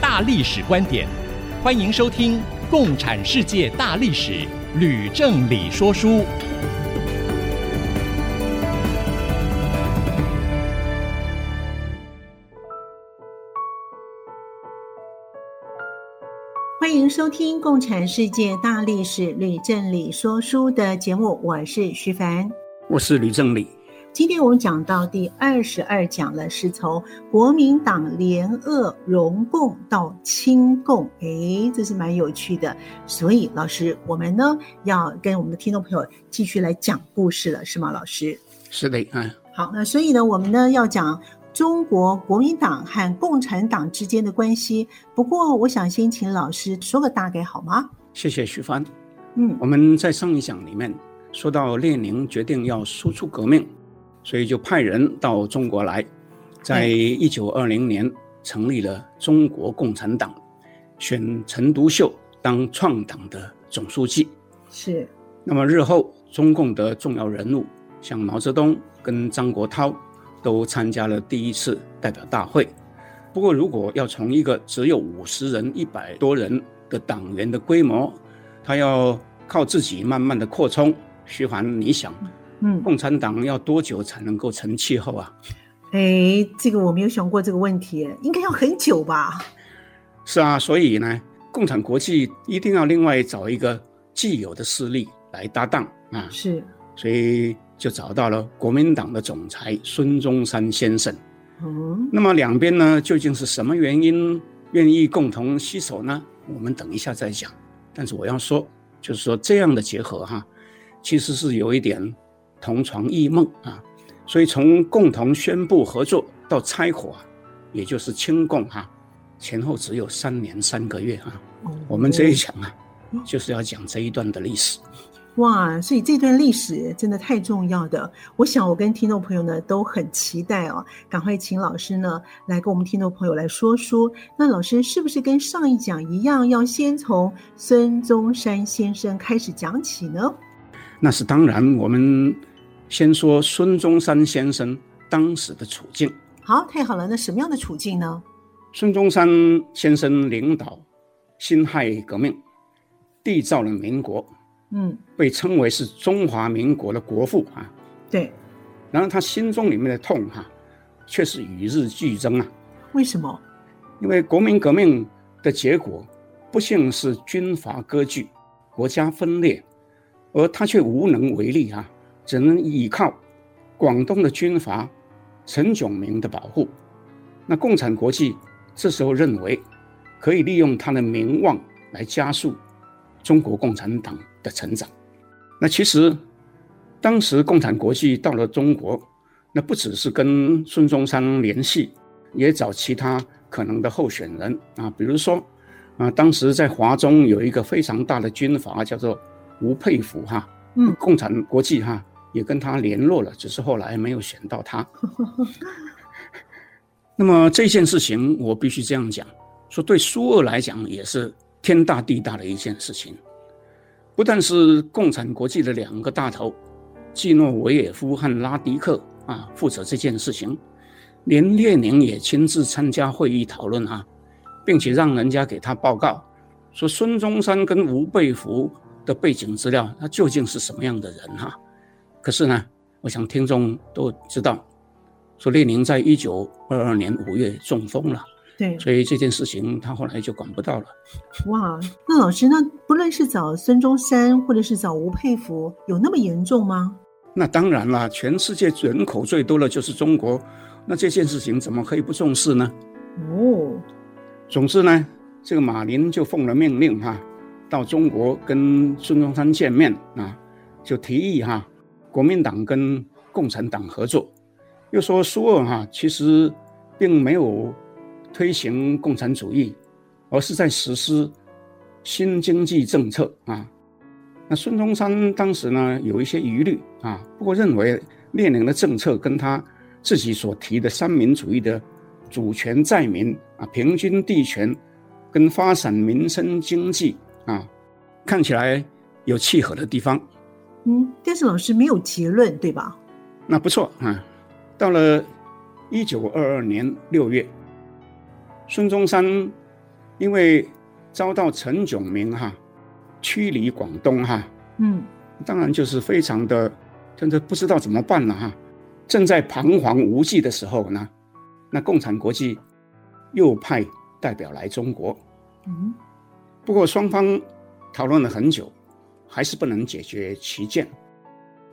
大历史观点，欢迎收听《共产世界大历史》，吕正理说书。欢迎收听《共产世界大历史》，吕正理说书的节目，我是徐凡，我是吕正理。今天我们讲到第二十二讲了，是从国民党联俄容共到亲共，诶，这是蛮有趣的。所以老师，我们呢要跟我们的听众朋友继续来讲故事了，是吗？老师？是的，嗯。好，那所以呢，我们呢要讲中国国民党和共产党之间的关系。不过，我想先请老师说个大概好吗？谢谢徐帆。嗯，我们在上一讲里面说到，列宁决定要输出革命。所以就派人到中国来，在一九二零年成立了中国共产党，选陈独秀当创党的总书记。是。那么日后中共的重要人物，像毛泽东跟张国焘，都参加了第一次代表大会。不过，如果要从一个只有五十人、一百多人的党员的规模，他要靠自己慢慢的扩充，徐帆，你想？嗯，共产党要多久才能够成气候啊？哎，这个我没有想过这个问题，应该要很久吧？是啊，所以呢，共产国际一定要另外找一个既有的势力来搭档啊。是，所以就找到了国民党的总裁孙中山先生。嗯，那么两边呢，究竟是什么原因愿意共同携手呢？我们等一下再讲。但是我要说，就是说这样的结合哈，其实是有一点。同床异梦啊，所以从共同宣布合作到拆伙，也就是清共哈，前后只有三年三个月啊。我们这一讲啊，就是要讲这一段的历史。哇，所以这段历史真的太重要的，我想我跟听众朋友呢都很期待哦，赶快请老师呢来跟我们听众朋友来说说。那老师是不是跟上一讲一样，要先从孙中山先生开始讲起呢？那是当然，我们。先说孙中山先生当时的处境。好，太好了。那什么样的处境呢？孙中山先生领导辛亥革命，缔造了民国，嗯，被称为是中华民国的国父啊。对。然后他心中里面的痛哈、啊，却是与日俱增啊。为什么？因为国民革命的结果，不幸是军阀割据，国家分裂，而他却无能为力啊。只能依靠广东的军阀陈炯明的保护。那共产国际这时候认为，可以利用他的名望来加速中国共产党的成长。那其实当时共产国际到了中国，那不只是跟孙中山联系，也找其他可能的候选人啊，比如说啊，当时在华中有一个非常大的军阀叫做吴佩孚哈，嗯，共产国际哈。也跟他联络了，只是后来没有选到他。那么这件事情，我必须这样讲：说对苏俄来讲也是天大地大的一件事情。不但是共产国际的两个大头，季诺维也夫和拉迪克啊负责这件事情，连列宁也亲自参加会议讨论啊，并且让人家给他报告，说孙中山跟吴佩孚的背景资料，他究竟是什么样的人哈、啊？可是呢，我想听众都知道，说列宁在一九二二年五月中风了，对，所以这件事情他后来就管不到了。哇，那老师，那不论是找孙中山，或者是找吴佩孚，有那么严重吗？那当然了，全世界人口最多的就是中国，那这件事情怎么可以不重视呢？哦，总之呢，这个马林就奉了命令哈，到中国跟孙中山见面啊，就提议哈。国民党跟共产党合作，又说苏俄哈其实并没有推行共产主义，而是在实施新经济政策啊。那孙中山当时呢，有一些疑虑啊，不过认为列宁的政策跟他自己所提的三民主义的主权在民啊、平均地权跟发展民生经济啊，看起来有契合的地方。嗯，但是老师没有结论，对吧？那不错啊。到了一九二二年六月，孙中山因为遭到陈炯明哈。驱离广东哈，嗯，当然就是非常的，真的不知道怎么办了哈。正在彷徨无计的时候呢，那共产国际又派代表来中国，嗯，不过双方讨论了很久，还是不能解决歧见。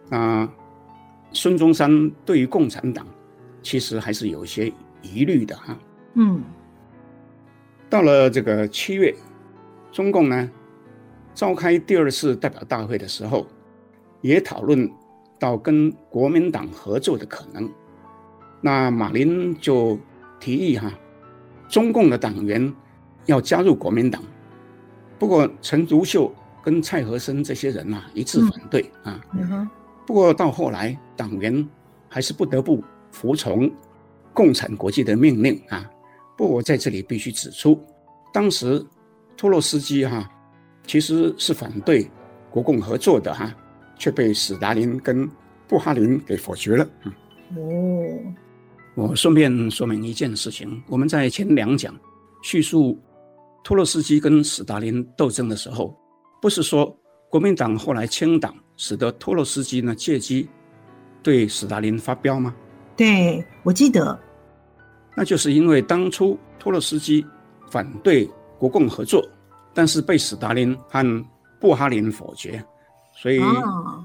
啊，孙中山对于共产党其实还是有一些疑虑的哈，嗯。到了这个七月，中共呢，召开第二次代表大会的时候，也讨论到跟国民党合作的可能。那马林就提议哈，中共的党员要加入国民党。不过陈独秀跟蔡和森这些人啊一致反对啊。不过到后来，党员还是不得不服从共产国际的命令啊。不过我在这里必须指出，当时托洛斯基哈。其实是反对国共合作的哈，却被史达林跟布哈林给否决了。哦，我顺便说明一件事情：我们在前两讲叙述托洛斯基跟斯大林斗争的时候，不是说国民党后来清党，使得托洛斯基呢借机对斯大林发飙吗？对，我记得，那就是因为当初托洛斯基反对国共合作。但是被斯大林和布哈林否决，所以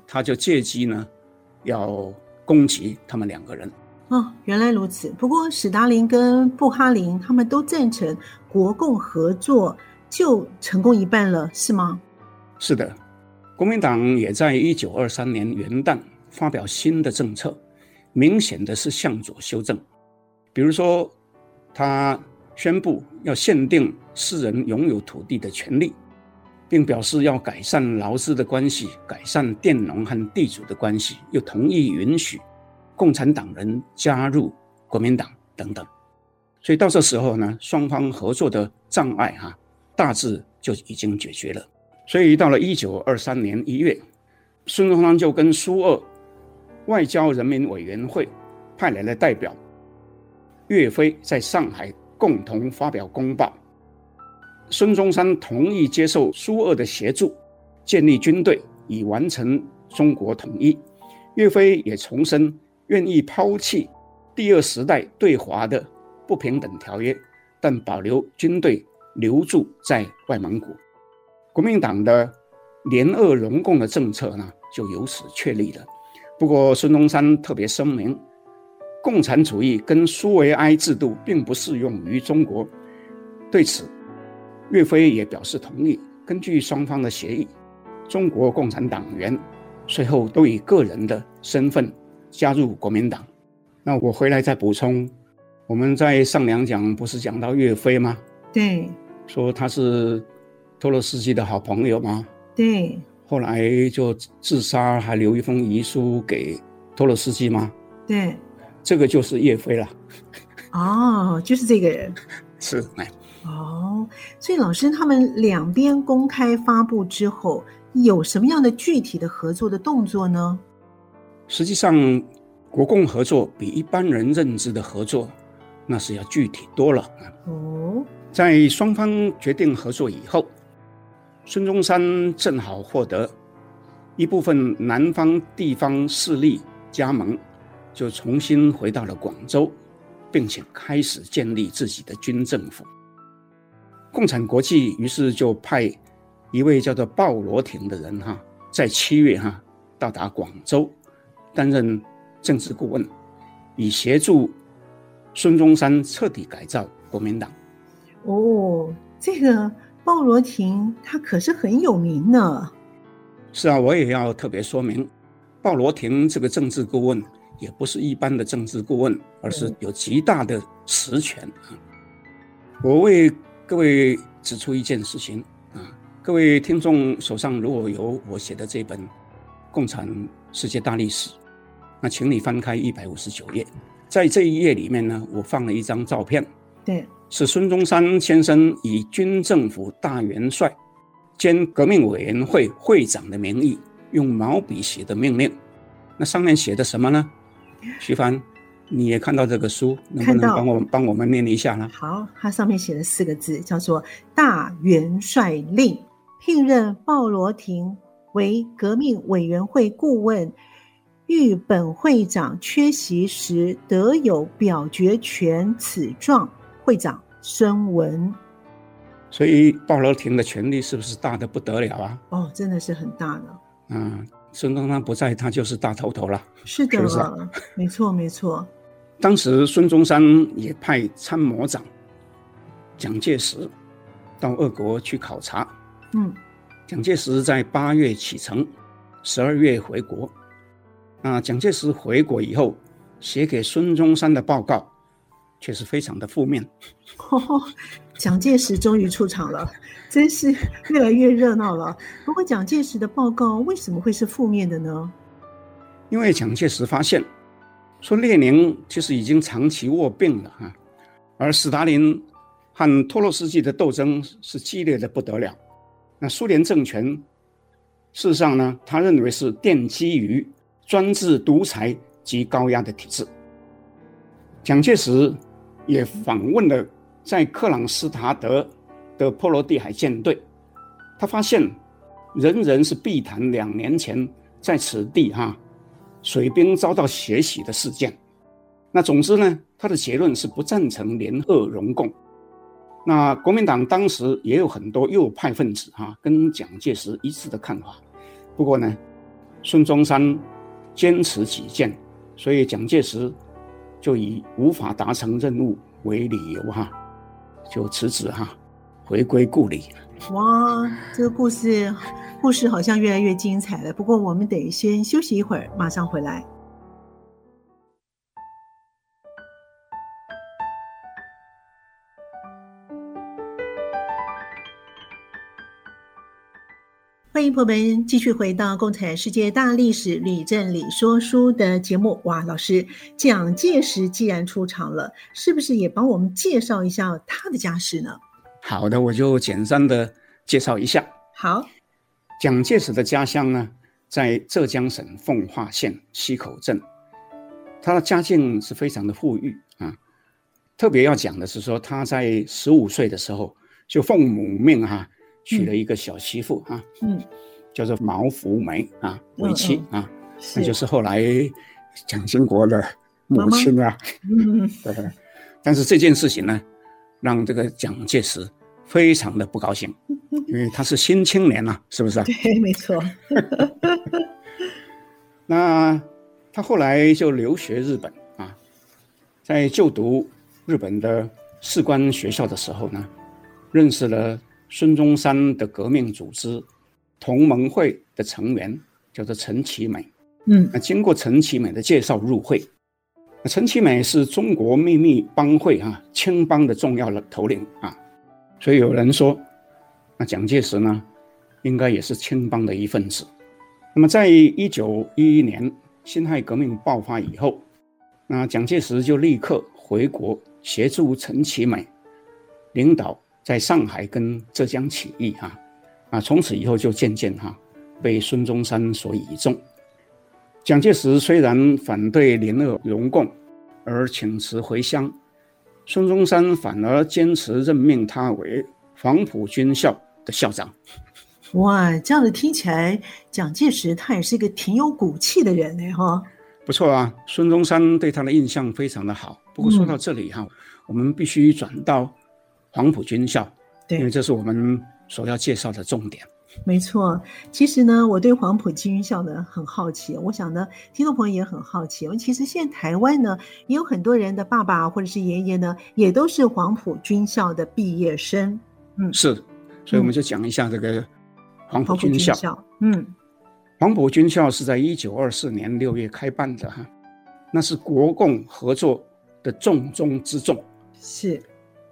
他就借机呢，要攻击他们两个人。哦，原来如此。不过史达林跟布哈林他们都赞成国共合作，就成功一半了，是吗？是的，国民党也在一九二三年元旦发表新的政策，明显的是向左修正，比如说他。宣布要限定私人拥有土地的权利，并表示要改善劳资的关系，改善佃农和地主的关系，又同意允许共产党人加入国民党等等。所以到这时候呢，双方合作的障碍哈、大致就已经解决了。所以到了一九二三年一月，孙中山就跟苏俄外交人民委员会派来了代表，岳飞在上海。共同发表公报，孙中山同意接受苏俄的协助，建立军队以完成中国统一。岳飞也重申愿意抛弃第二时代对华的不平等条约，但保留军队留驻在外蒙古。国民党的联俄容共的政策呢，就由此确立了。不过孙中山特别声明。共产主义跟苏维埃制度并不适用于中国，对此，岳飞也表示同意。根据双方的协议，中国共产党员随后都以个人的身份加入国民党。那我回来再补充，我们在上两讲不是讲到岳飞吗？对，说他是托洛斯基的好朋友吗？对，后来就自杀，还留一封遗书给托洛斯基吗？对。这个就是岳飞了，哦，就是这个人，是哎，哦，所以老师他们两边公开发布之后，有什么样的具体的合作的动作呢？实际上，国共合作比一般人认知的合作，那是要具体多了。哦，在双方决定合作以后，孙中山正好获得一部分南方地方势力加盟。就重新回到了广州，并且开始建立自己的军政府。共产国际于是就派一位叫做鲍罗廷的人哈，在七月哈到达广州，担任政治顾问，以协助孙中山彻底改造国民党。哦，这个鲍罗廷他可是很有名呢。是啊，我也要特别说明，鲍罗廷这个政治顾问。也不是一般的政治顾问，而是有极大的实权啊！我为各位指出一件事情啊，各位听众手上如果有我写的这本《共产世界大历史》，那请你翻开一百五十九页，在这一页里面呢，我放了一张照片，对，是孙中山先生以军政府大元帅兼革命委员会会长的名义用毛笔写的命令。那上面写的什么呢？徐帆，你也看到这个书，能不能帮我帮我们念一下呢？好，它上面写了四个字，叫做“大元帅令”，聘任鲍罗廷为革命委员会顾问。遇本会长缺席时，得有表决权。此状，会长孙文。所以鲍罗廷的权力是不是大的不得了啊？哦，真的是很大的。嗯，孙中山不在，他就是大头头了。是的，是是啊、没错没错。当时孙中山也派参谋长蒋介石到俄国去考察。嗯，蒋介石在八月启程，十二月回国。那蒋介石回国以后，写给孙中山的报告，却是非常的负面。哦，蒋介石终于出场了，真是越来越热闹了。不过，蒋介石的报告为什么会是负面的呢？因为蒋介石发现，说列宁其实已经长期卧病了啊，而斯大林和托洛斯基的斗争是激烈的不得了。那苏联政权，事实上呢，他认为是奠基于。专制独裁及高压的体制。蒋介石也访问了在克朗斯塔德的波罗的海舰队，他发现人人是避谈两年前在此地哈水兵遭到血洗的事件。那总之呢，他的结论是不赞成联俄容共。那国民党当时也有很多右派分子哈跟蒋介石一致的看法。不过呢，孙中山。坚持己见，所以蒋介石就以无法达成任务为理由哈，就辞职哈，回归故里。哇，这个故事故事好像越来越精彩了。不过我们得先休息一会儿，马上回来。欢迎朋友们继续回到《共产世界大历史吕振理说书》的节目。哇，老师，蒋介石既然出场了，是不是也帮我们介绍一下他的家世呢？好的，我就简单的介绍一下。好，蒋介石的家乡呢，在浙江省奉化县溪口镇，他的家境是非常的富裕啊。特别要讲的是说，他在十五岁的时候就奉母命哈、啊。娶了一个小媳妇啊，嗯，叫做毛福梅啊为妻啊，那就是后来蒋经国的母亲啊，嗯，对。但是这件事情呢，让这个蒋介石非常的不高兴，因为他是新青年呐，是不是啊？对，没错。那他后来就留学日本啊，在就读日本的士官学校的时候呢，认识了。孙中山的革命组织同盟会的成员叫做陈其美，嗯，那经过陈其美的介绍入会，那陈其美是中国秘密帮会啊青帮的重要的头领啊，所以有人说，那蒋介石呢，应该也是青帮的一份子。那么在一九一一年辛亥革命爆发以后，那蒋介石就立刻回国协助陈其美领导。在上海跟浙江起义哈，啊，从此以后就渐渐哈被孙中山所倚重。蒋介石虽然反对联俄容共而请辞回乡，孙中山反而坚持任命他为黄埔军校的校长。哇，这样子听起来，蒋介石他也是一个挺有骨气的人呢哈。不错啊，孙中山对他的印象非常的好。不过说到这里哈，嗯、我们必须转到。黄埔军校，对，因为这是我们所要介绍的重点。没错，其实呢，我对黄埔军校呢很好奇。我想呢，听众朋友也很好奇。其实现在台湾呢，也有很多人的爸爸或者是爷爷呢，也都是黄埔军校的毕业生。嗯，是，所以我们就讲一下这个黄埔军校。嗯、黄埔军校，嗯，黄埔军校是在一九二四年六月开办的哈，那是国共合作的重中之重。是。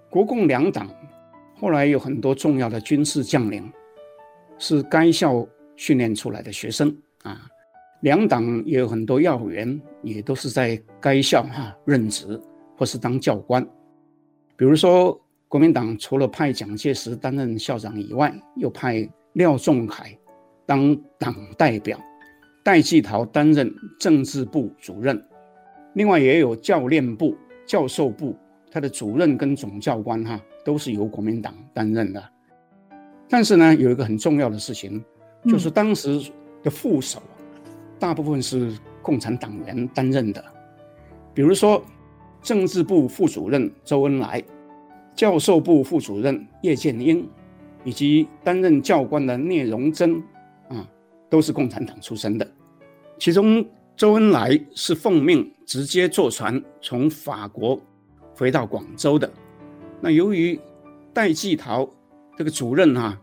国共两党后来有很多重要的军事将领是该校训练出来的学生啊。两党也有很多要员，也都是在该校哈、任职或是当教官。比如说，国民党除了派蒋介石担任校长以外，又派廖仲恺当党代表，戴季陶担任政治部主任。另外，也有教练部、教授部，他的主任跟总教官哈、啊、都是由国民党担任的。但是呢，有一个很重要的事情，就是当时的副手。嗯大部分是共产党员担任的，比如说政治部副主任周恩来、教授部副主任叶剑英，以及担任教官的聂荣臻，啊，都是共产党出身的。其中周恩来是奉命直接坐船从法国回到广州的。那由于戴季陶这个主任啊，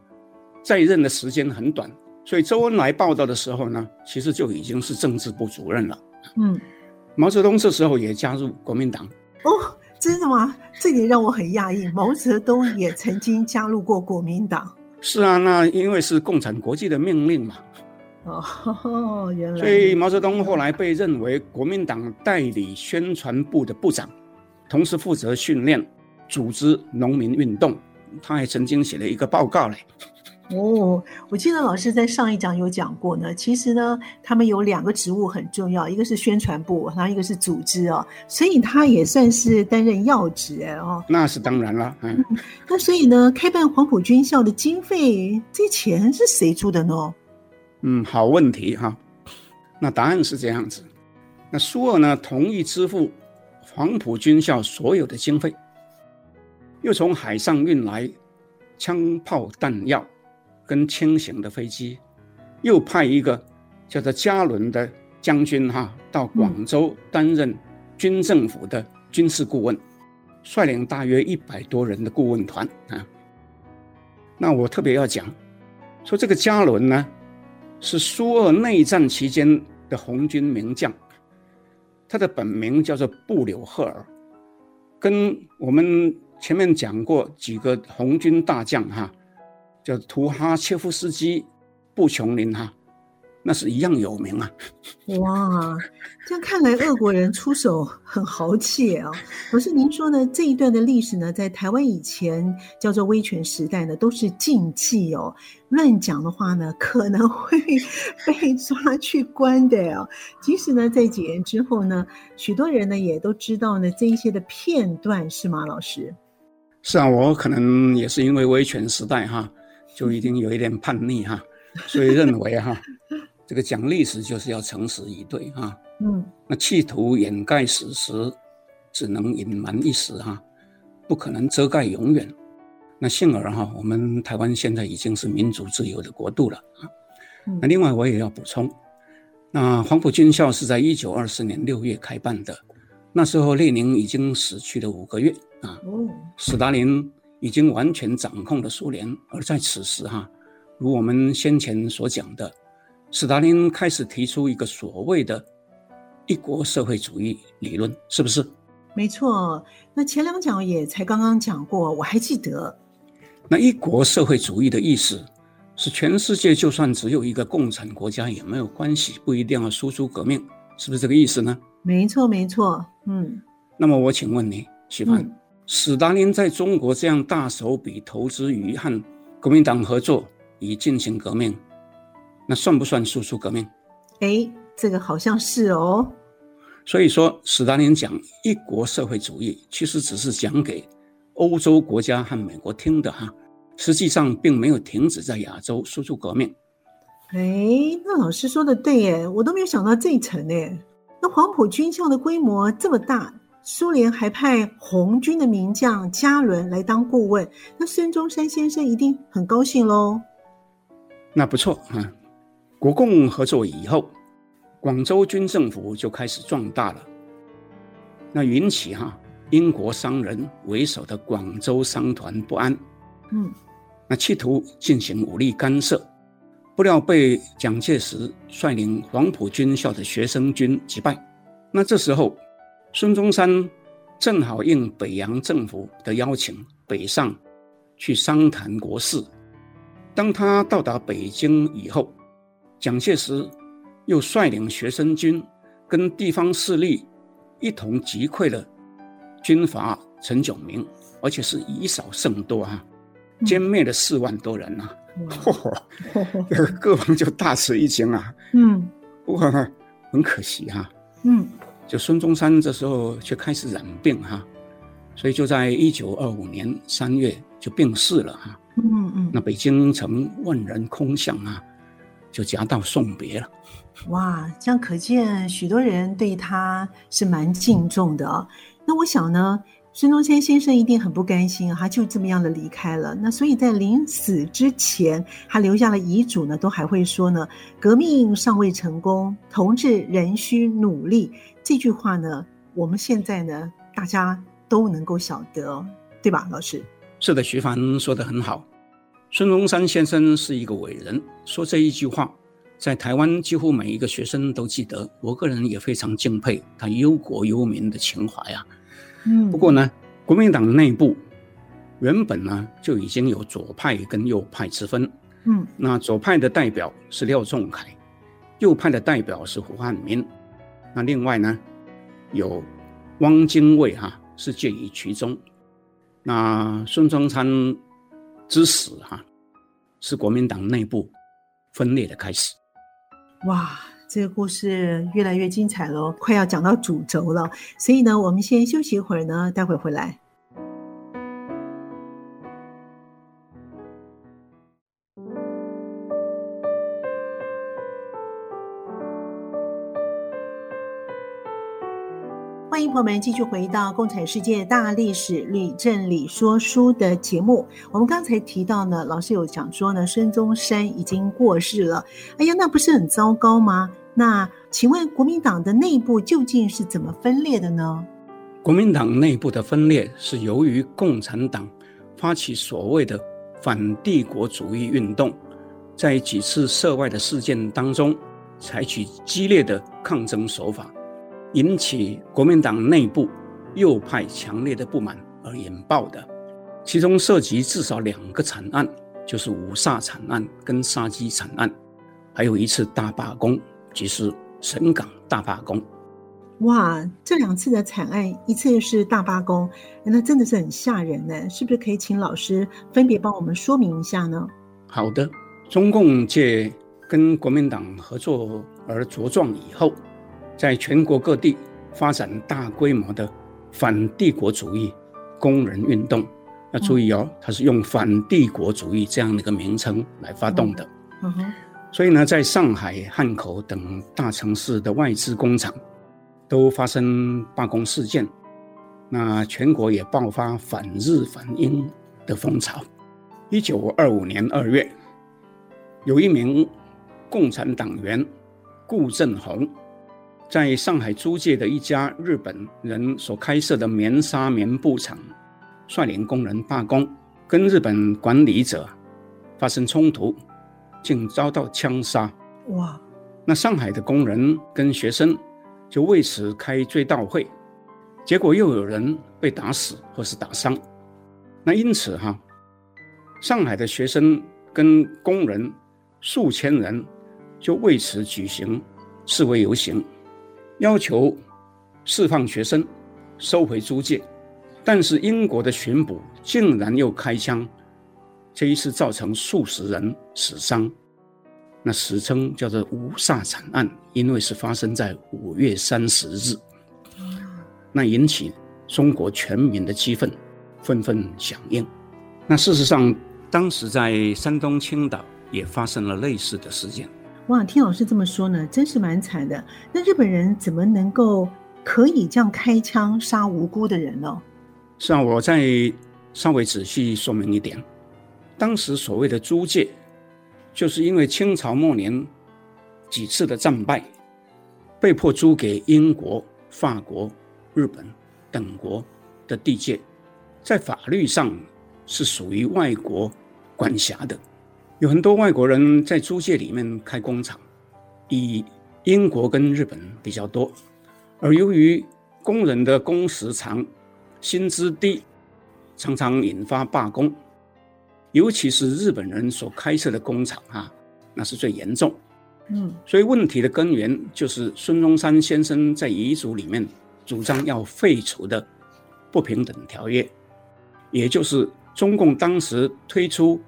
在任的时间很短。所以周恩来报道的时候呢，其实就已经是政治部主任了。嗯，毛泽东这时候也加入国民党。哦，真的吗？这点让我很讶异。毛泽东也曾经加入过国民党。是啊，那因为是共产国际的命令嘛。哦，原来。所以毛泽东后来被认为国民党代理宣传部的部长，同时负责训练、组织农民运动。他还曾经写了一个报告嘞。哦，我记得老师在上一讲有讲过呢。其实呢，他们有两个职务很重要，一个是宣传部，然后一个是组织哦，所以他也算是担任要职哦。那是当然了，嗯。那所以呢，开办黄埔军校的经费，这钱是谁出的呢？嗯，好问题哈。那答案是这样子，那苏俄呢同意支付黄埔军校所有的经费，又从海上运来枪炮弹药。跟轻型的飞机，又派一个叫做加伦的将军哈到广州担任军政府的军事顾问，率领大约一百多人的顾问团啊。那我特别要讲，说这个加伦呢，是苏俄内战期间的红军名将，他的本名叫做布柳赫尔，跟我们前面讲过几个红军大将哈。叫图哈切夫斯基、布琼林哈，那是一样有名啊！哇，这样看来俄国人出手很豪气啊！可是您说呢？这一段的历史呢，在台湾以前叫做威权时代呢，都是禁忌哦。乱讲的话呢，可能会被抓去关的哦。即使呢，在几年之后呢，许多人呢也都知道呢这一些的片段，是吗，老师？是啊，我可能也是因为威权时代哈。就一定有一点叛逆哈，所以认为哈，这个讲历史就是要诚实以对哈。嗯，那企图掩盖史实，只能隐瞒一时哈，不可能遮盖永远。那幸而哈，我们台湾现在已经是民主自由的国度了啊。那另外我也要补充，那黄埔军校是在一九二四年六月开办的，那时候列宁已经死去了五个月啊。斯大林。已经完全掌控了苏联，而在此时哈，如我们先前所讲的，斯大林开始提出一个所谓的“一国社会主义”理论，是不是？没错。那前两讲也才刚刚讲过，我还记得。那一国社会主义的意思是，全世界就算只有一个共产国家也没有关系，不一定要输出革命，是不是这个意思呢？没错，没错。嗯。那么我请问你，徐帆。嗯斯大林在中国这样大手笔投资于和国民党合作以进行革命，那算不算输出革命？哎，这个好像是哦。所以说，斯大林讲一国社会主义，其实只是讲给欧洲国家和美国听的哈，实际上并没有停止在亚洲输出革命。哎，那老师说的对耶，我都没有想到这一层呢。那黄埔军校的规模这么大。苏联还派红军的名将加伦来当顾问，那孙中山先生一定很高兴喽。那不错啊，国共合作以后，广州军政府就开始壮大了，那引起哈英国商人为首的广州商团不安，嗯，那企图进行武力干涉，不料被蒋介石率领黄埔军校的学生军击败，那这时候。孙中山正好应北洋政府的邀请，北上去商谈国事。当他到达北京以后，蒋介石又率领学生军跟地方势力一同击溃了军阀陈炯明，而且是以少胜多啊，歼灭了四万多人啊！这个 各方就大吃一惊啊！嗯，不过很可惜哈、啊。嗯，就孙中山这时候却开始染病哈、啊，所以就在一九二五年三月就病逝了哈、啊。嗯嗯，那北京城万人空巷啊，就夹道送别了。哇，这样可见许多人对他是蛮敬重的啊。那我想呢，孙中山先生一定很不甘心啊，他就这么样的离开了。那所以在临死之前，他留下了遗嘱呢，都还会说呢：“革命尚未成功，同志仍需努力。”这句话呢，我们现在呢，大家都能够晓得，对吧，老师？是的，徐凡说的很好。孙中山先生是一个伟人，说这一句话，在台湾几乎每一个学生都记得。我个人也非常敬佩他忧国忧民的情怀啊。嗯，不过呢，国民党内部原本呢就已经有左派跟右派之分。嗯，那左派的代表是廖仲恺，右派的代表是胡汉民。那另外呢，有汪精卫哈、啊，是介于其中。那孙中山之死哈、是国民党内部分裂的开始。哇，这个故事越来越精彩了，快要讲到主轴了。所以呢，我们先休息一会儿呢，待会儿回来。朋友们继续回到《共产世界大历史李振理说书》的节目。我们刚才提到呢，老师有讲说呢，孙中山已经过世了。哎呀，那不是很糟糕吗？那请问国民党的内部究竟是怎么分裂的呢？国民党内部的分裂是由于共产党发起所谓的反帝国主义运动，在几次涉外的事件当中，采取激烈的抗争手法。引起国民党内部右派强烈的不满而引爆的，其中涉及至少两个惨案，就是五卅惨案跟杀鸡惨案，还有一次大罢工，即是神港大罢工。哇，这两次的惨案，一次是大罢工，那真的是很吓人呢。是不是可以请老师分别帮我们说明一下呢？好的，中共借跟国民党合作而茁壮以后。在全国各地发展大规模的反帝国主义工人运动，要注意哦，它是用反帝国主义这样的一个名称来发动的。嗯哼所以呢，在上海、汉口等大城市的外资工厂都发生罢工事件，那全国也爆发反日反英的风潮。一九二五年二月，有一名共产党员顾振鸿。在上海租界的一家日本人所开设的棉纱棉布厂，率领工人罢工，跟日本管理者发生冲突，竟遭到枪杀。哇！那上海的工人跟学生就为此开追悼会，结果又有人被打死或是打伤。那因此哈，上海的学生跟工人数千人就为此举行示威游行。要求释放学生，收回租界，但是英国的巡捕竟然又开枪，这一次造成数十人死伤，那史称叫做五卅惨案，因为是发生在五月三十日，那引起中国全民的激愤，纷纷响应。那事实上，当时在山东青岛也发生了类似的事件。哇，听老师这么说呢，真是蛮惨的。那日本人怎么能够可以这样开枪杀无辜的人呢？是啊，我再稍微仔细说明一点。当时所谓的租界，就是因为清朝末年几次的战败，被迫租给英国、法国、日本等国的地界，在法律上是属于外国管辖的。有很多外国人在租界里面开工厂，以英国跟日本比较多，而由于工人的工时长、薪资低，常常引发罢工。尤其是日本人所开设的工厂啊，那是最严重。嗯，所以问题的根源就是孙中山先生在遗嘱里面主张要废除的不平等条约，也就是中共当时推出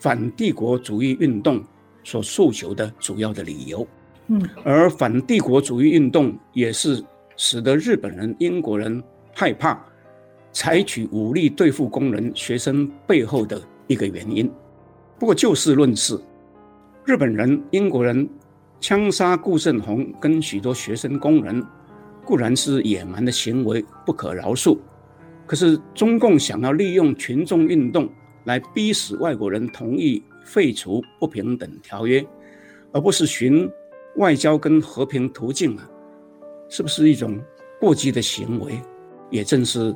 反帝国主义运动所诉求的主要的理由。嗯，而反帝国主义运动也是使得日本人、英国人害怕采取武力对付工人、学生背后的一个原因。不过就事论事。日本人、英国人枪杀顾盛红跟许多学生工人，固然是野蛮的行为，不可饶恕。可是中共想要利用群众运动来逼使外国人同意废除不平等条约，而不是寻外交跟和平途径啊，是不是一种过激的行为？也正是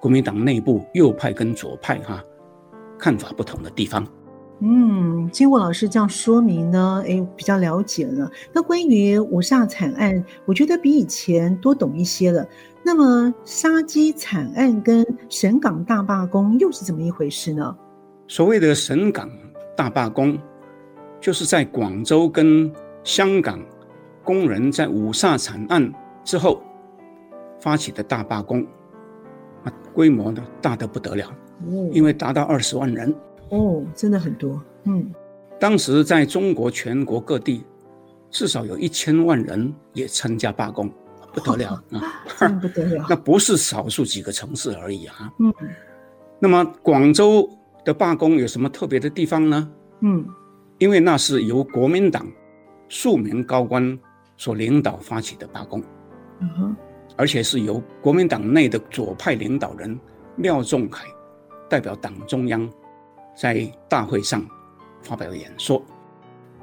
国民党内部右派跟左派哈、看法不同的地方。嗯，经过老师这样说明呢，哎，比较了解了。那关于五卅惨案，我觉得比以前多懂一些了。那么杀鸡惨案跟省港大罢工又是怎么一回事呢？所谓的省港大罢工，就是在广州跟香港工人在五卅惨案之后发起的大罢工，啊，规模呢大得不得了，哦，因为达到二十万人。哦，真的很多。嗯，当时在中国全国各地，至少有一千万人也参加罢工，不得了 啊！真不得了。那不是少数几个城市而已啊。嗯，那么广州的罢工有什么特别的地方呢？嗯，因为那是由国民党数名高官所领导发起的罢工。嗯哼，而且是由国民党内的左派领导人廖仲恺代表党中央。在大会上发表演说，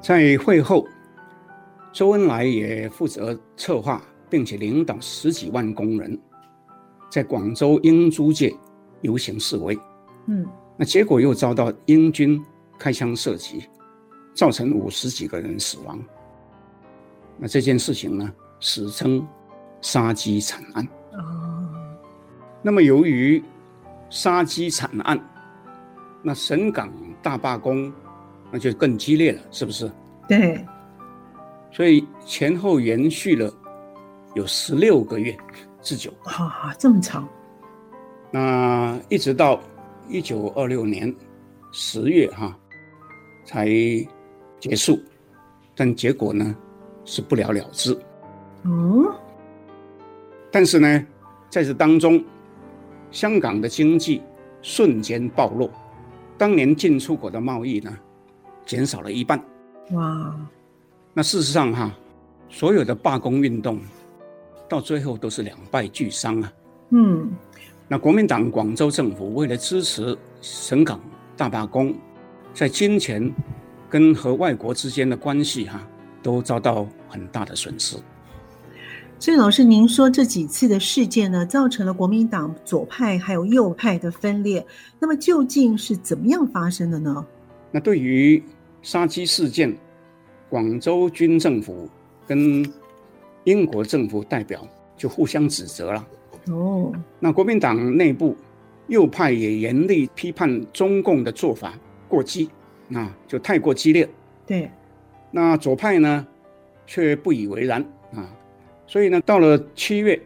在会后，周恩来也负责策划，并且领导十几万工人在广州英租界游行示威。嗯，那结果又遭到英军开枪射击，造成五十几个人死亡。那这件事情呢，史称“杀鸡惨案”。哦，那么由于杀鸡惨案。那省港大罢工，那就更激烈了，是不是？对。所以前后延续了有十六个月之久。啊，这么长。那一直到一九二六年十月哈，才结束，但结果呢是不了了之。嗯。但是呢，在这当中，香港的经济瞬间暴落。当年进出口的贸易呢，减少了一半。哇！那事实上哈，所有的罢工运动到最后都是两败俱伤啊。嗯。那国民党广州政府为了支持省港大罢工，在金钱跟和外国之间的关系哈，都遭到很大的损失。所以老师，您说这几次的事件呢，造成了国民党左派还有右派的分裂。那么究竟是怎么样发生的呢？那对于杀鸡事件，广州军政府跟英国政府代表就互相指责了。哦，那国民党内部右派也严厉批判中共的做法过激，啊就太过激烈。对，那左派呢，却不以为然啊。所以呢，到了七月，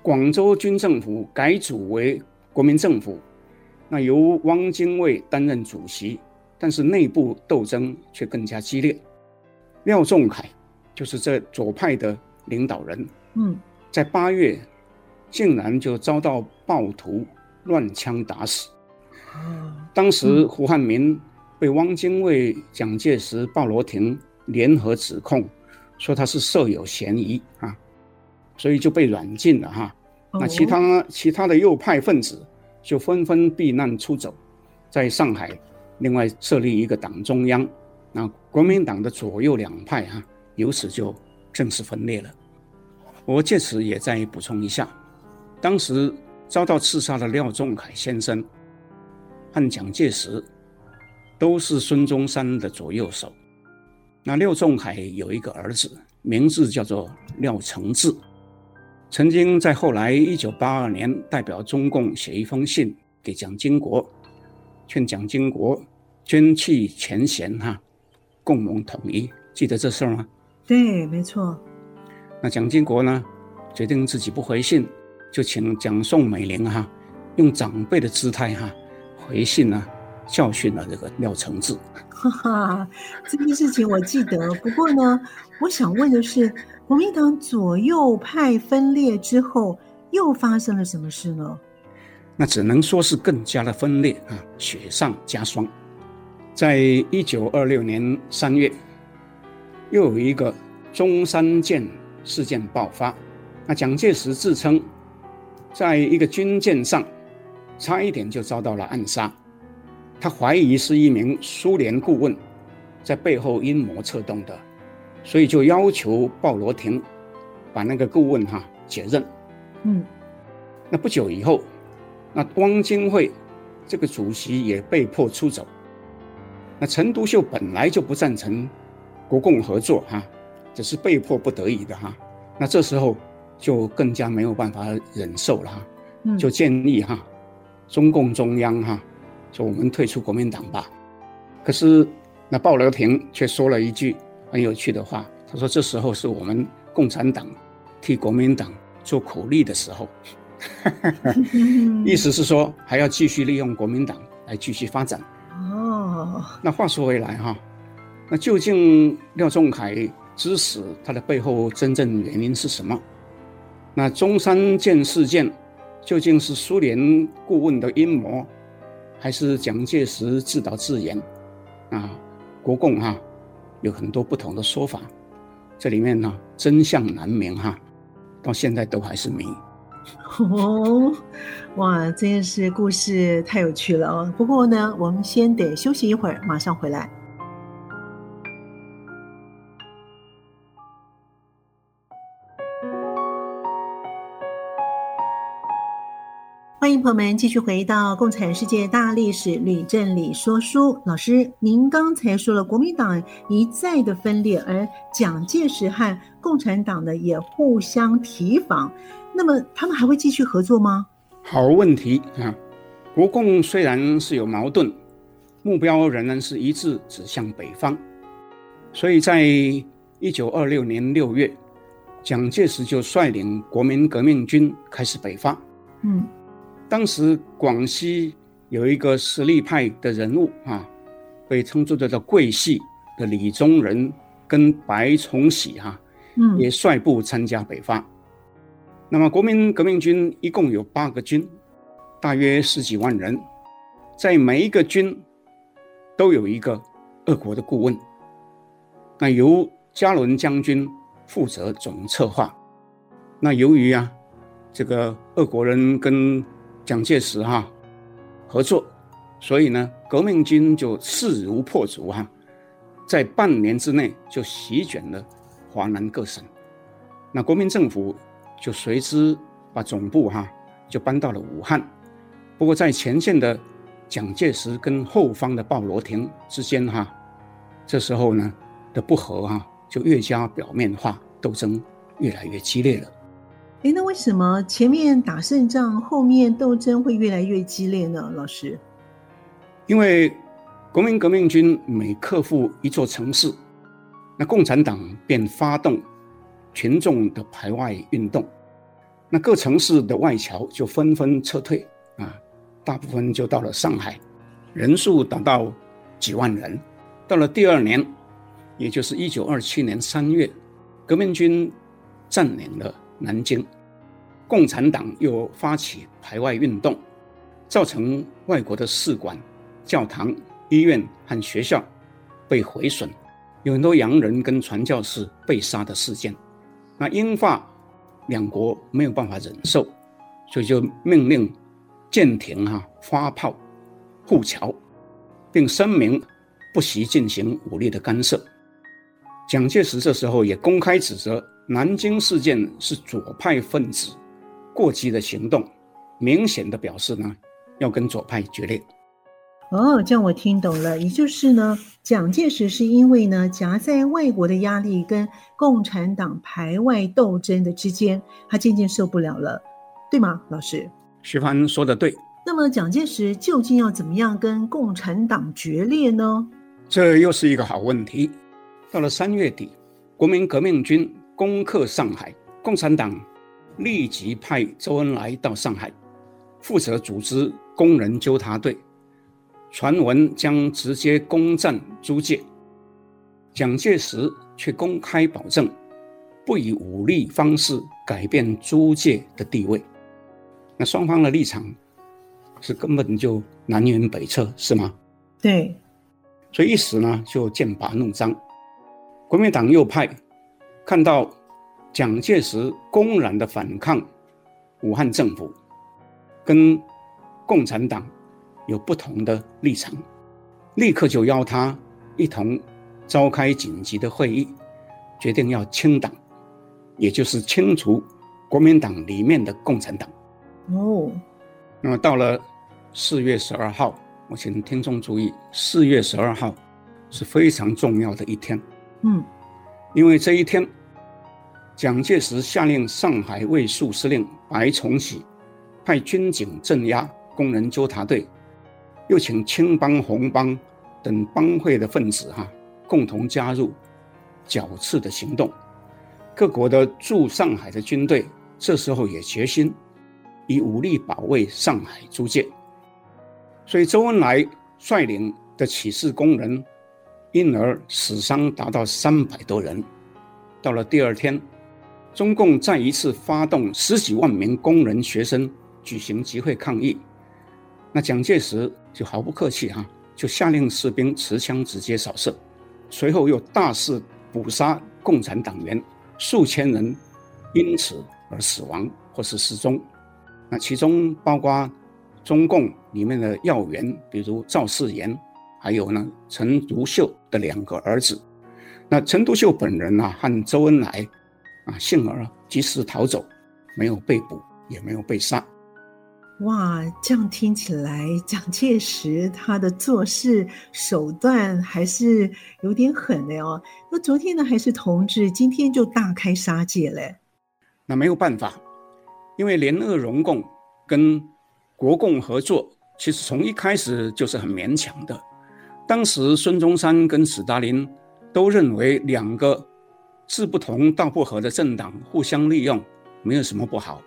广州军政府改组为国民政府，那由汪精卫担任主席，但是内部斗争却更加激烈。廖仲恺就是这左派的领导人，嗯，在八月竟然就遭到暴徒乱枪打死。当时胡汉民被汪精卫、蒋介石、鲍罗廷联合指控，说他是涉有嫌疑啊。所以就被软禁了哈，那其他其他的右派分子就纷纷避难出走，在上海另外设立一个党中央，那国民党的左右两派哈，由此就正式分裂了。我借此也再补充一下，当时遭到刺杀的廖仲恺先生和蒋介石都是孙中山的左右手。那廖仲恺有一个儿子，名字叫做廖承志。曾经在后来一九八二年代表中共写一封信给蒋经国，劝蒋经国捐弃前嫌哈，共谋统一。记得这事儿吗？对，没错。那蒋经国呢，决定自己不回信，就请蒋宋美龄哈，用长辈的姿态哈回信呢，教训了这个廖承志。哈哈，这件事情我记得。不过呢，我想问的是，国民党左右派分裂之后，又发生了什么事呢？那只能说是更加的分裂啊，雪上加霜。在一九二六年三月，又有一个中山舰事件爆发。那蒋介石自称，在一个军舰上，差一点就遭到了暗杀。他怀疑是一名苏联顾问在背后阴谋策动的，所以就要求鲍罗廷把那个顾问哈解任。嗯，那不久以后，那汪精卫这个主席也被迫出走。那陈独秀本来就不赞成国共合作哈，只是被迫不得已的哈。那这时候就更加没有办法忍受了哈，就建议哈中共中央哈。说我们退出国民党吧，可是那鲍罗廷却说了一句很有趣的话，他说：“这时候是我们共产党替国民党做苦力的时候。” 意思是说还要继续利用国民党来继续发展。哦，那话说回来哈，那究竟廖仲恺之死他的背后真正原因是什么？那中山舰事件究竟是苏联顾问的阴谋？还是蒋介石自导自演，啊，国共哈、啊、有很多不同的说法，这里面呢、真相难明哈，到现在都还是谜。哦，哇，这件事故事太有趣了哦。不过呢，我们先得休息一会儿，马上回来。欢迎朋友们继续回到《共产世界大历史吕正理说书》。老师，您刚才说了国民党一再的分裂，而蒋介石和共产党呢也互相提防，那么他们还会继续合作吗？好问题啊！国共虽然是有矛盾，目标仍然是一致，指向北方。所以在一九二六年六月，蒋介石就率领国民革命军开始北伐。嗯。当时广西有一个实力派的人物啊，被称作叫做桂系的李宗仁跟白崇禧哈，嗯，也率部参加北伐。那么国民革命军一共有八个军，大约十几万人，在每一个军都有一个俄国的顾问，那由加伦将军负责总策划。那由于啊，这个俄国人跟蒋介石哈合作，所以呢，革命军就势如破竹哈，在半年之内就席卷了华南各省。那国民政府就随之把总部哈就搬到了武汉。不过在前线的蒋介石跟后方的鲍罗廷之间哈，这时候呢的不和哈就越加表面化，斗争越来越激烈了。哎，那为什么前面打胜仗，后面斗争会越来越激烈呢？老师，因为国民革命军每克服一座城市，那共产党便发动群众的排外运动，那各城市的外侨就纷纷撤退啊，大部分就到了上海，人数达到几万人。到了第二年，也就是一九二七年三月，革命军占领了。南京，共产党又发起排外运动，造成外国的使馆、教堂、医院和学校被毁损，有很多洋人跟传教士被杀的事件。那英法两国没有办法忍受，所以就命令舰艇哈发炮护桥，并声明不惜进行武力的干涉。蒋介石这时候也公开指责。南京事件是左派分子过激的行动，明显的表示呢，要跟左派决裂。哦，这样我听懂了，也就是呢，蒋介石是因为呢，夹在外国的压力跟共产党排外斗争的之间，他渐渐受不了了，对吗，老师？徐帆说的对，那么蒋介石究竟要怎么样跟共产党决裂呢？这又是一个好问题。到了三月底，国民革命军攻克上海，共产党立即派周恩来到上海，负责组织工人纠察队，传闻将直接攻占租界。蒋介石却公开保证，不以武力方式改变租界的地位。那双方的立场是根本就南辕北辙，是吗？对。所以一时呢就剑拔弩张。国民党右派看到蒋介石公然的反抗武汉政府，跟共产党有不同的立场，立刻就邀他一同。召开紧急的会议，决定要清党，也就是清除国民党里面的共产党。哦，那么到了四月十二号，我请听众注意，四月十二号是非常重要的一天。嗯，因为这一天，蒋介石下令上海卫戍司令白崇禧派军警镇压工人纠察队，又请青帮、红帮等帮会的分子哈。共同加入剿刺的行动，各国的驻上海的军队这时候也决心以武力保卫上海租界，所以周恩来率领的起事工人因而死伤达到三百多人。到了第二天，中共再一次发动十几万名工人学生举行集会抗议，那蒋介石就毫不客气哈，就下令士兵持枪直接扫射。随后又大肆捕杀共产党员，数千人因此而死亡或是失踪。那其中包括中共里面的要员，比如赵世炎，还有呢陈独秀的两个儿子。那陈独秀本人啊和周恩来啊幸而及时逃走，没有被捕，也没有被杀。哇，这样听起来，蒋介石他的做事手段还是有点狠的哦。那昨天呢还是同志，今天就大开杀戒嘞。那没有办法，因为联俄容共跟国共合作，其实从一开始就是很勉强的。当时孙中山跟史达林都认为两个志不同道不合的政党互相利用，没有什么不好。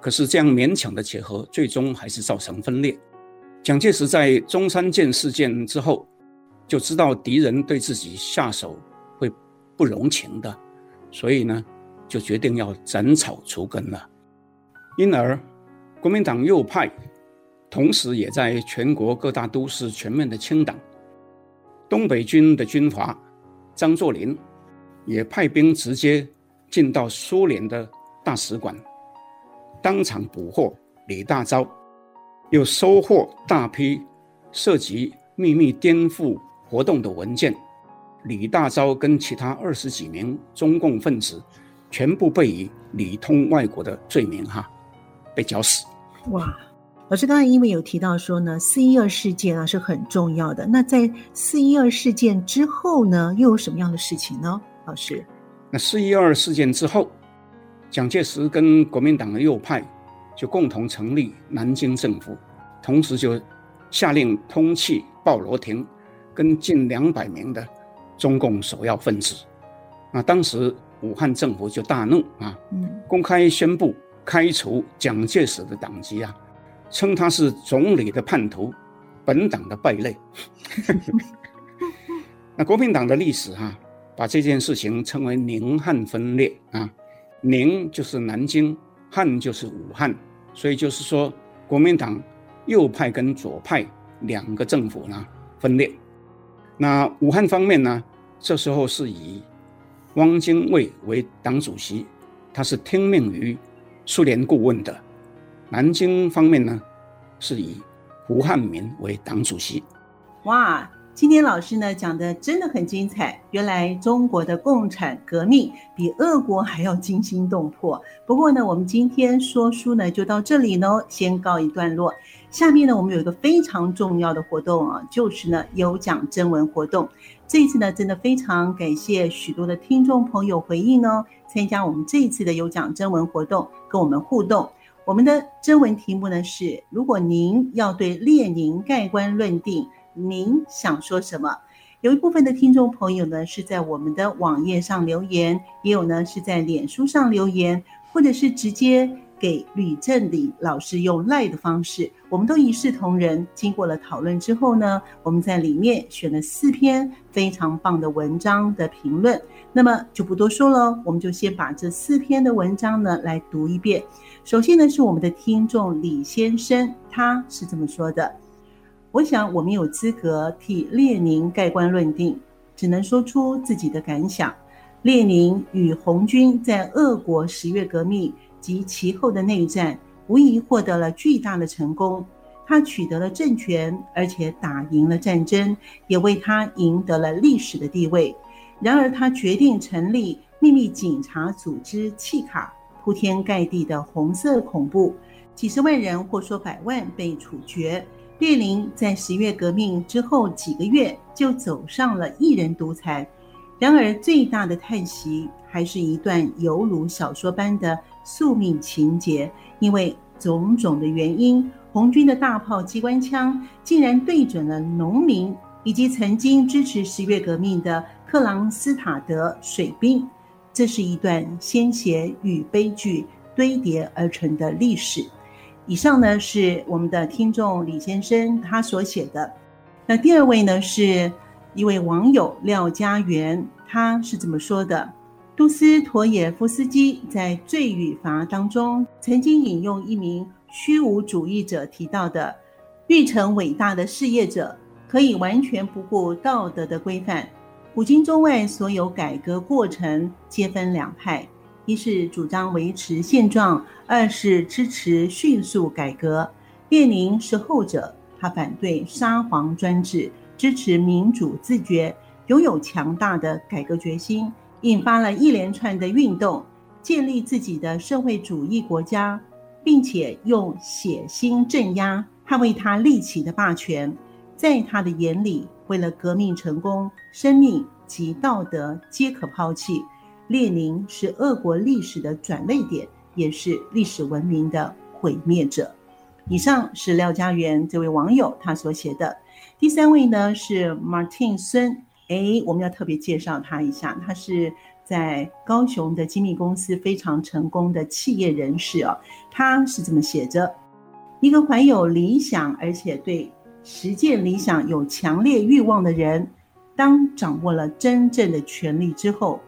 可是这样勉强的结合，最终还是造成分裂。蒋介石在中山舰事件之后，就知道敌人对自己下手会不容情的，所以呢，就决定要斩草除根了。因而，国民党右派同时也在全国各大都市全面的清党。东北军的军阀张作霖也派兵直接进到苏联的大使馆。当场捕获李大钊，又收获大批涉及秘密颠覆活动的文件。李大钊跟其他二十几名中共分子，全部被以里通外国的罪名哈，被绞死。哇，老师刚才因为有提到说呢，四一二事件啊是很重要的。那在四一二事件之后呢，又有什么样的事情呢？老师，那四一二事件之后。蒋介石跟国民党的右派就共同成立南京政府，同时就下令通缉鲍罗廷跟近两百名的中共首要分子。那当时武汉政府就大怒啊，公开宣布开除蒋介石的党籍啊，称他是总理的叛徒，本党的败类。那国民党的历史哈、啊，把这件事情称为宁汉分裂啊。宁就是南京，汉就是武汉，所以就是说，国民党右派跟左派两个政府呢分裂。那武汉方面呢，这时候是以汪精卫为党主席，他是听命于苏联顾问的。南京方面呢，是以胡汉民为党主席。哇！今天老师呢讲的真的很精彩，原来中国的共产革命比俄国还要惊心动魄。不过呢，我们今天说书呢就到这里呢，先告一段落。下面呢，我们有一个非常重要的活动啊，就是呢有奖征文活动。这一次呢，真的非常感谢许多的听众朋友回应呢，参加我们这一次的有奖征文活动，跟我们互动。我们的征文题目呢是：如果您要对列宁盖棺论定，您想说什么？有一部分的听众朋友呢是在我们的网页上留言，也有呢是在脸书上留言，或者是直接。给吕正理老师用赖的方式，我们都一视同仁。经过了讨论之后呢，我们在里面选了四篇非常棒的文章的评论。那么就不多说了，我们就先把这四篇的文章呢来读一遍。首先呢是我们的听众李先生，他是这么说的：我想我们有资格替列宁盖棺论定，只能说出自己的感想。列宁与红军在俄国十月革命。及其后的内战，无疑获得了巨大的成功。他取得了政权，而且打赢了战争，也为他赢得了历史的地位。然而，他决定成立秘密警察组织契卡，铺天盖地的红色恐怖，几十万人或说百万被处决。列宁在十月革命之后几个月就走上了一人独裁。然而，最大的叹息还是一段犹如小说般的。宿命情节，因为种种的原因，红军的大炮、机关枪竟然对准了农民以及曾经支持十月革命的克朗斯塔德水兵。这是一段鲜血与悲剧堆叠而成的历史。以上呢是我们的听众李先生他所写的。那第二位呢是一位网友廖家元，他是这么说的。杜斯妥也夫斯基在《罪与罚》当中曾经引用一名虚无主义者提到的：“欲成伟大的事业者，可以完全不顾道德的规范。古今中外所有改革过程皆分两派：一是主张维持现状，二是支持迅速改革。列宁是后者，他反对沙皇专制，支持民主自觉，拥有强大的改革决心。”引发了一连串的运动，建立自己的社会主义国家，并且用血腥镇压捍卫他立起的霸权。在他的眼里，为了革命成功，生命及道德皆可抛弃。列宁是俄国历史的转捩点，也是历史文明的毁灭者。以上是廖家园这位网友他所写的。第三位呢是 Martin 孙。哎，我们要特别介绍他一下，他是在高雄的精密公司非常成功的企业人士哦。他是这么写着：一个怀有理想而且对实践理想有强烈欲望的人，当掌握了真正的权力之后，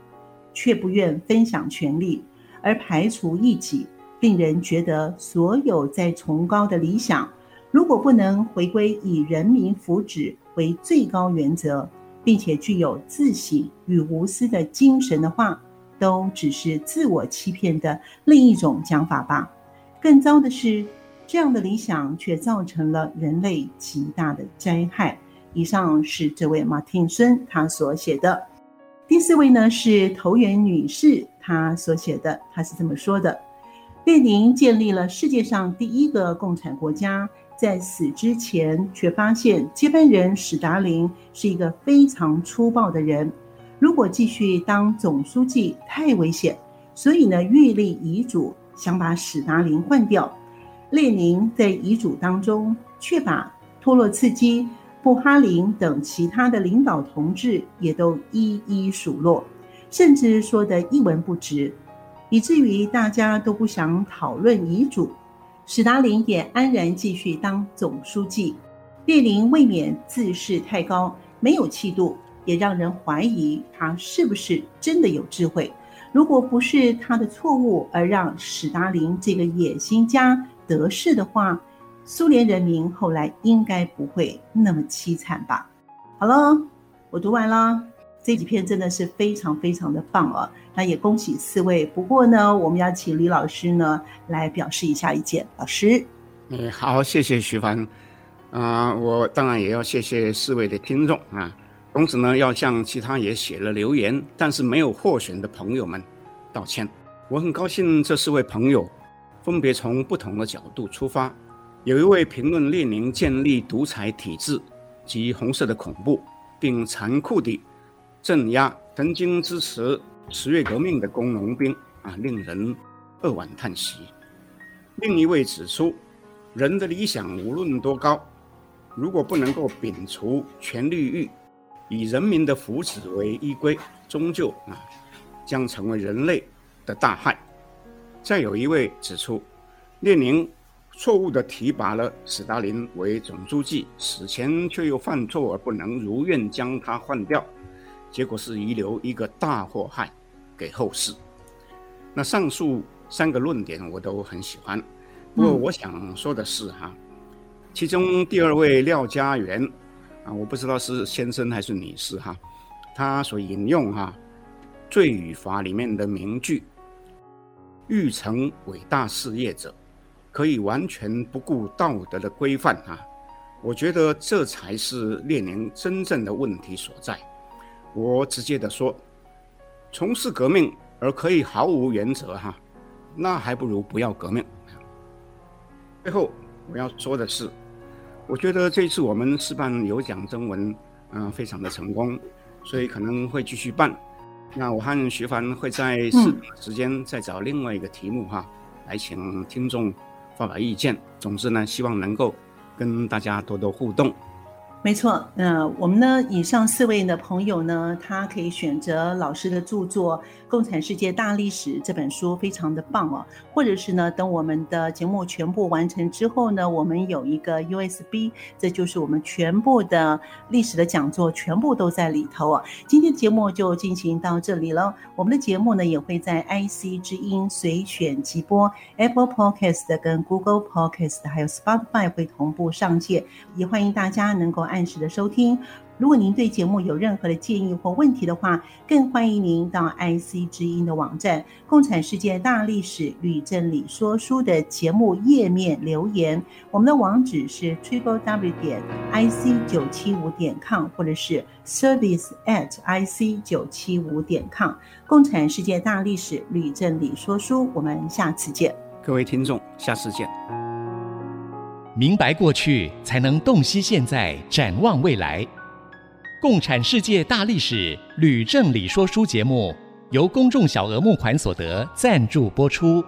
却不愿分享权力，而排除异己，令人觉得所有再崇高的理想，如果不能回归以人民福祉为最高原则。并且具有自省与无私的精神的话，都只是自我欺骗的另一种讲法吧。更糟的是，这样的理想却造成了人类极大的灾害。以上是这位马汀孙他所写的。第四位呢是投缘女士，她所写的，她是这么说的：列宁建立了世界上第一个共产国家。在死之前，却发现接班人史达林是一个非常粗暴的人。如果继续当总书记太危险，所以呢，预立遗嘱想把史达林换掉。列宁在遗嘱当中却把托洛茨基、布哈林等其他的领导同志也都一一数落，甚至说得一文不值，以至于大家都不想讨论遗嘱。史达林也安然继续当总书记，列宁未免自视太高，没有气度，也让人怀疑他是不是真的有智慧。如果不是他的错误而让史达林这个野心家得势的话，苏联人民后来应该不会那么凄惨吧？好了，我读完了。这几篇真的是非常非常的棒哦，那也恭喜四位。不过呢，我们要请李老师呢来表示一下意见。老师，嗯，好，谢谢徐帆。啊、我当然也要谢谢四位的听众啊。同时呢，要向其他也写了留言但是没有获选的朋友们道歉。我很高兴这四位朋友分别从不同的角度出发。有一位评论列宁建立独裁体制及红色的恐怖，并残酷地。镇压曾经支持十月革命的工农兵啊，令人扼腕叹息。另一位指出，人的理想无论多高，如果不能够摒除权力欲，以人民的福祉为依归，终究啊将成为人类的大害。再有一位指出，列宁错误地提拔了史达林为总书记，死前却又犯错而不能如愿将他换掉，结果是遗留一个大祸害给后世。那上述三个论点我都很喜欢，不过我想说的是哈，其中第二位廖家元啊，我不知道是先生还是女士哈，他所引用哈《罪与罚》里面的名句：“欲成伟大事业者，可以完全不顾道德的规范啊。”我觉得这才是列宁真正的问题所在。我直接的说，从事革命。而可以毫无原则哈，那还不如不要革命。最后我要说的是，我觉得这次我们试办有奖征文，嗯，非常的成功，所以可能会继续办。那我和徐帆会在适当时间再找另外一个题目哈，来请听众发表意见。总之呢，希望能够跟大家多多互动。没错，那我们呢，以上四位的朋友呢，他可以选择老师的著作《共产世界大历史》这本书，非常的棒哦。或者是呢，等我们的节目全部完成之后呢，我们有一个 USB，这就是我们全部的历史的讲座，全部都在里头哦。今天的节目就进行到这里了。我们的节目呢，也会在 IC 之音随选即播，Apple Podcast 跟 Google Podcast 还有 Spotify 会同步上线，也欢迎大家能够。按时的收听。如果您对节目有任何的建议或问题的话，更欢迎您到 IC 之音的网站《共产世界大历史吕正理说书》的节目页面留言。我们的网址是 triple w 点 ic 九七五点 com，或者是 service at ic 九七五点 com。共产世界大历史吕正理说书，我们下次见。各位听众，下次见。明白过去，才能洞悉现在，展望未来。共产世界大历史吕正理说书节目由公众小额募款所得赞助播出。